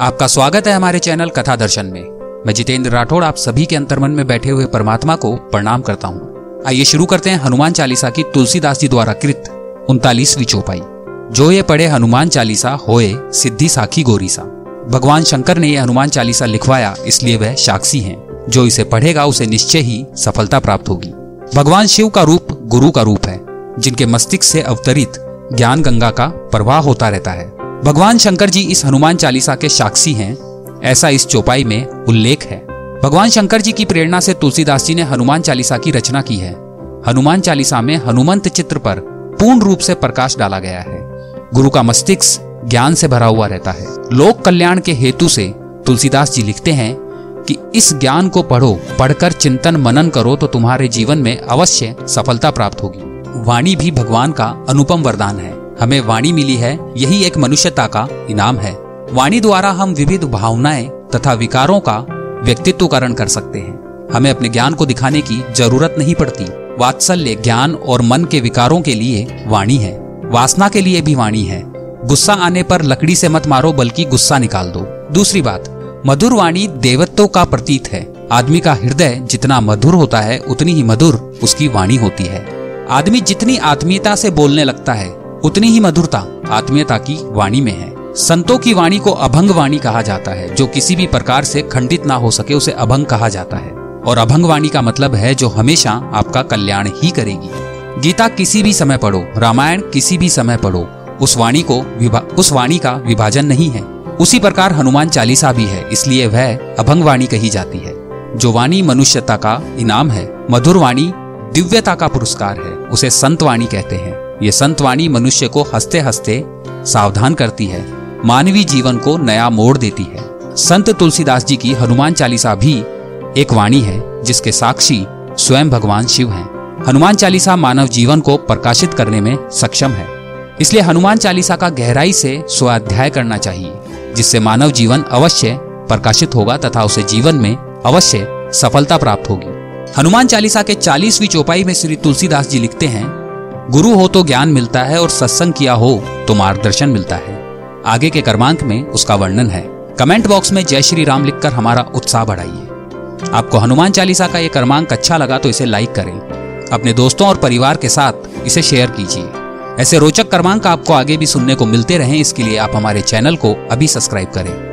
आपका स्वागत है हमारे चैनल कथा दर्शन में। मैं जितेंद्र राठौड़ आप सभी के अंतर्मन में बैठे हुए परमात्मा को प्रणाम करता हूँ। आइए शुरू करते हैं हनुमान चालीसा की तुलसीदास जी द्वारा कृत उनतालीसवीं चौपाई। जो ये पढ़े हनुमान चालीसा होए सिद्धि साखी गोरी सा। भगवान शंकर ने यह हनुमान चालीसा लिखवाया, इसलिए वह साक्षी हैं। जो इसे पढ़ेगा, उसे निश्चय ही सफलता प्राप्त होगी। भगवान शिव का रूप गुरु का रूप है, जिनके मस्तिष्क से अवतरित ज्ञान गंगा का प्रवाह होता रहता है। भगवान शंकर जी इस हनुमान चालीसा के साक्षी हैं, ऐसा इस चौपाई में उल्लेख है। भगवान शंकर जी की प्रेरणा से तुलसीदास जी ने हनुमान चालीसा की रचना की है। हनुमान चालीसा में हनुमंत चित्र पर पूर्ण रूप से प्रकाश डाला गया है। गुरु का मस्तिष्क ज्ञान से भरा हुआ रहता है। लोक कल्याण के हेतु से तुलसीदास जी लिखते हैं कि इस ज्ञान को पढ़ो, पढ़कर चिंतन मनन करो तो तुम्हारे जीवन में अवश्य सफलता प्राप्त होगी। वाणी भी भगवान का अनुपम वरदान है। हमें वाणी मिली है, यही एक मनुष्यता का इनाम है। वाणी द्वारा हम विविध भावनाएँ तथा विकारों का व्यक्तित्वकरण कर सकते हैं। हमें अपने ज्ञान को दिखाने की ज़रूरत नहीं पड़ती। वात्सल्य, ज्ञान और मन के विकारों के लिए वाणी है। वासना के लिए भी वाणी है। गुस्सा आने पर लकड़ी से मत मारो, बल्कि गुस्सा निकाल दो। दूसरी बात, मधुर वाणी देवत्व का प्रतीत है। आदमी का हृदय जितना मधुर होता है, उतनी ही मधुर उसकी वाणी होती है। आदमी जितनी आत्मीयता से बोलने लगता है उतनी ही मधुरता आत्मीयता की वाणी में है। संतों की वाणी को अभंग वाणी कहा जाता है, जो किसी भी प्रकार से खंडित ना हो सके उसे अभंग कहा जाता है। और अभंग वाणी का मतलब है जो हमेशा आपका कल्याण ही करेगी। गीता किसी भी समय पढ़ो, रामायण किसी भी समय पढ़ो, उस वाणी को उस वाणी का विभाजन नहीं है। उसी प्रकार हनुमान चालीसा भी है, इसलिए वह अभंग वाणी कही जाती है। जो वाणी मनुष्यता का इनाम है, मधुर वाणी दिव्यता का पुरस्कार है, उसे संत वाणी कहते हैं। ये संतवाणी मनुष्य को हँसते हँसते सावधान करती है मानवीय जीवन को नया मोड़ देती है। संत तुलसीदास जी की हनुमान चालीसा भी एक वाणी है, जिसके साक्षी स्वयं भगवान शिव हैं। हनुमान चालीसा मानव जीवन को प्रकाशित करने में सक्षम है। इसलिए हनुमान चालीसा का गहराई से स्वाध्याय करना चाहिए, जिससे मानव जीवन अवश्य प्रकाशित होगा तथा उसे जीवन में अवश्य सफलता प्राप्त होगी। हनुमान चालीसा के चालीसवीं चौपाई में श्री तुलसीदास जी लिखते हैं गुरु हो तो ज्ञान मिलता है और सत्संग किया हो तो मार्गदर्शन मिलता है। आगे के क्रमांक में उसका वर्णन है। कमेंट बॉक्स में जय श्री राम लिखकर हमारा उत्साह बढ़ाइए। आपको हनुमान चालीसा का ये क्रमांक अच्छा लगा तो इसे लाइक करें। अपने दोस्तों और परिवार के साथ इसे शेयर कीजिए। ऐसे रोचक क्रमांक आपको आगे भी सुनने को मिलते रहे। इसके लिए आप हमारे चैनल को अभी सब्सक्राइब करें।